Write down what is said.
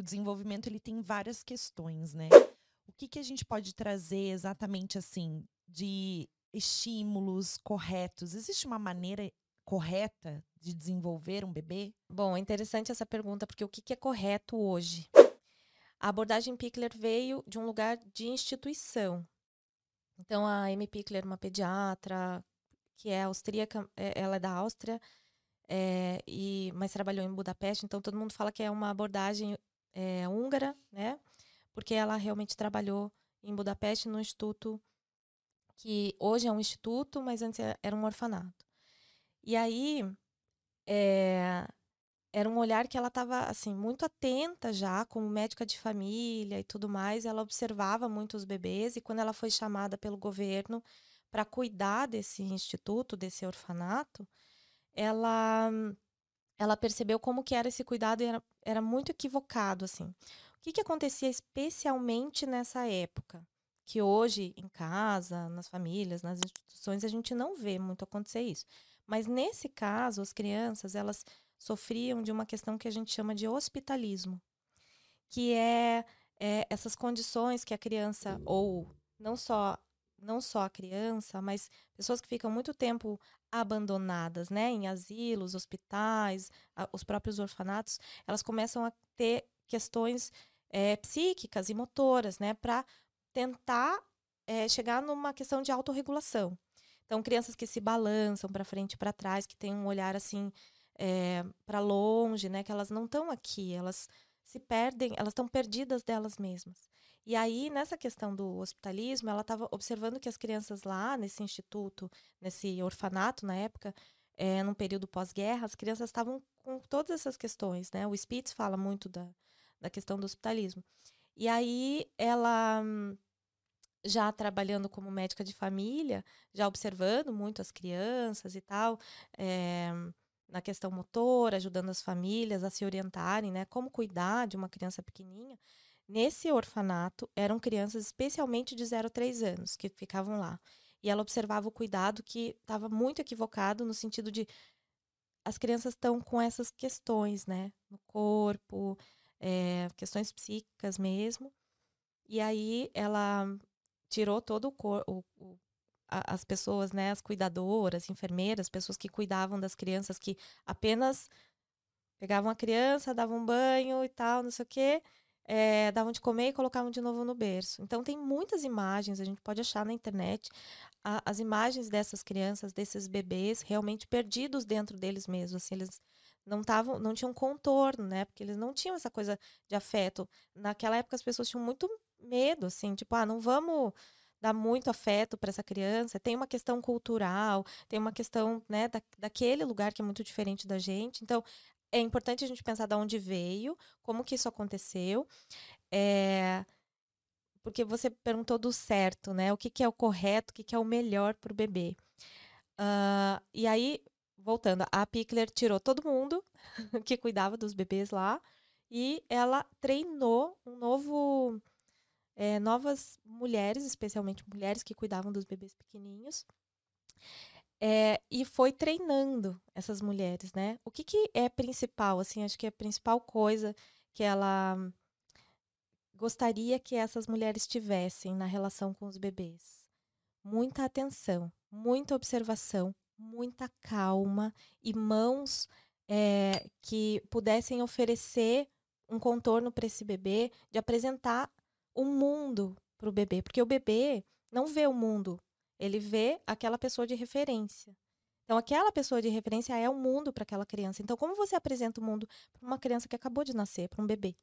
o desenvolvimento ele tem várias questões, né? O que, que a gente pode trazer exatamente assim de estímulos corretos? Existe uma maneira correta de desenvolver um bebê? Bom, é interessante essa pergunta, porque o que, que é correto hoje? A abordagem Pickler veio de um lugar de instituição. Então, a Amy Pickler, uma pediatra, que é austríaca, é, ela é da Áustria, é, e, mas trabalhou em Budapeste, então todo mundo fala que é uma abordagem é, húngara, né? Porque ela realmente trabalhou em Budapeste no instituto que hoje é um instituto, mas antes era um orfanato. E aí é, era um olhar que ela estava assim muito atenta já, como médica de família e tudo mais. Ela observava muito os bebês e quando ela foi chamada pelo governo para cuidar desse instituto, desse orfanato, ela ela percebeu como que era esse cuidado e era, era muito equivocado assim. O que, que acontecia especialmente nessa época? Que hoje, em casa, nas famílias, nas instituições, a gente não vê muito acontecer isso. Mas nesse caso, as crianças, elas sofriam de uma questão que a gente chama de hospitalismo, que é, é essas condições que a criança, ou não só não só a criança, mas pessoas que ficam muito tempo abandonadas, né, em asilos, hospitais, a, os próprios orfanatos, elas começam a ter questões é, psíquicas e motoras, né, para tentar é, chegar numa questão de autorregulação. Então, crianças que se balançam para frente e para trás, que têm um olhar assim é, eh, para longe, né? Que elas não estão aqui, elas se perdem, elas estão perdidas delas mesmas. E aí, nessa questão do hospitalismo, ela estava observando que as crianças lá, nesse instituto, nesse orfanato na época, é, num período pós-guerra, as crianças estavam com todas essas questões, né? O Spitz fala muito da, da questão do hospitalismo. E aí, ela já trabalhando como médica de família, já observando muito as crianças e tal, é, na questão motora, ajudando as famílias a se orientarem, né, como cuidar de uma criança pequenininha. Nesse orfanato eram crianças especialmente de 0 a 3 anos que ficavam lá. E ela observava o cuidado que estava muito equivocado no sentido de as crianças estão com essas questões, né, no corpo, é, questões psíquicas mesmo. E aí ela tirou todo o as pessoas, né, as cuidadoras, enfermeiras, pessoas que cuidavam das crianças que apenas pegavam a criança, davam um banho e tal, não sei o quê, é, davam de comer e colocavam de novo no berço. Então tem muitas imagens, a gente pode achar na internet a, as imagens dessas crianças, desses bebês realmente perdidos dentro deles mesmos, assim, eles não tavam, não tinham contorno, né? Porque eles não tinham essa coisa de afeto. Naquela época as pessoas tinham muito medo, assim, tipo, ah, não vamos dar muito afeto para essa criança. Tem uma questão cultural, tem uma questão, né, da, daquele lugar que é muito diferente da gente. Então, é importante a gente pensar de onde veio, como que isso aconteceu. É, porque você perguntou do certo, né? O que, que é o correto, o que, que é o melhor para o bebê. Uh, e aí, voltando, a Pickler tirou todo mundo que cuidava dos bebês lá e ela treinou um novo é, novas mulheres, especialmente mulheres que cuidavam dos bebês pequenininhos, é, e foi treinando essas mulheres, né? O que, que é principal? Assim, acho que a principal coisa que ela gostaria que essas mulheres tivessem na relação com os bebês. Muita atenção, muita observação, muita calma e mãos é, que pudessem oferecer um contorno para esse bebê, de apresentar o mundo para o bebê, porque o bebê não vê o mundo, ele vê aquela pessoa de referência. Então, aquela pessoa de referência é o mundo para aquela criança. Então, como você apresenta o mundo para uma criança que acabou de nascer, para um bebê?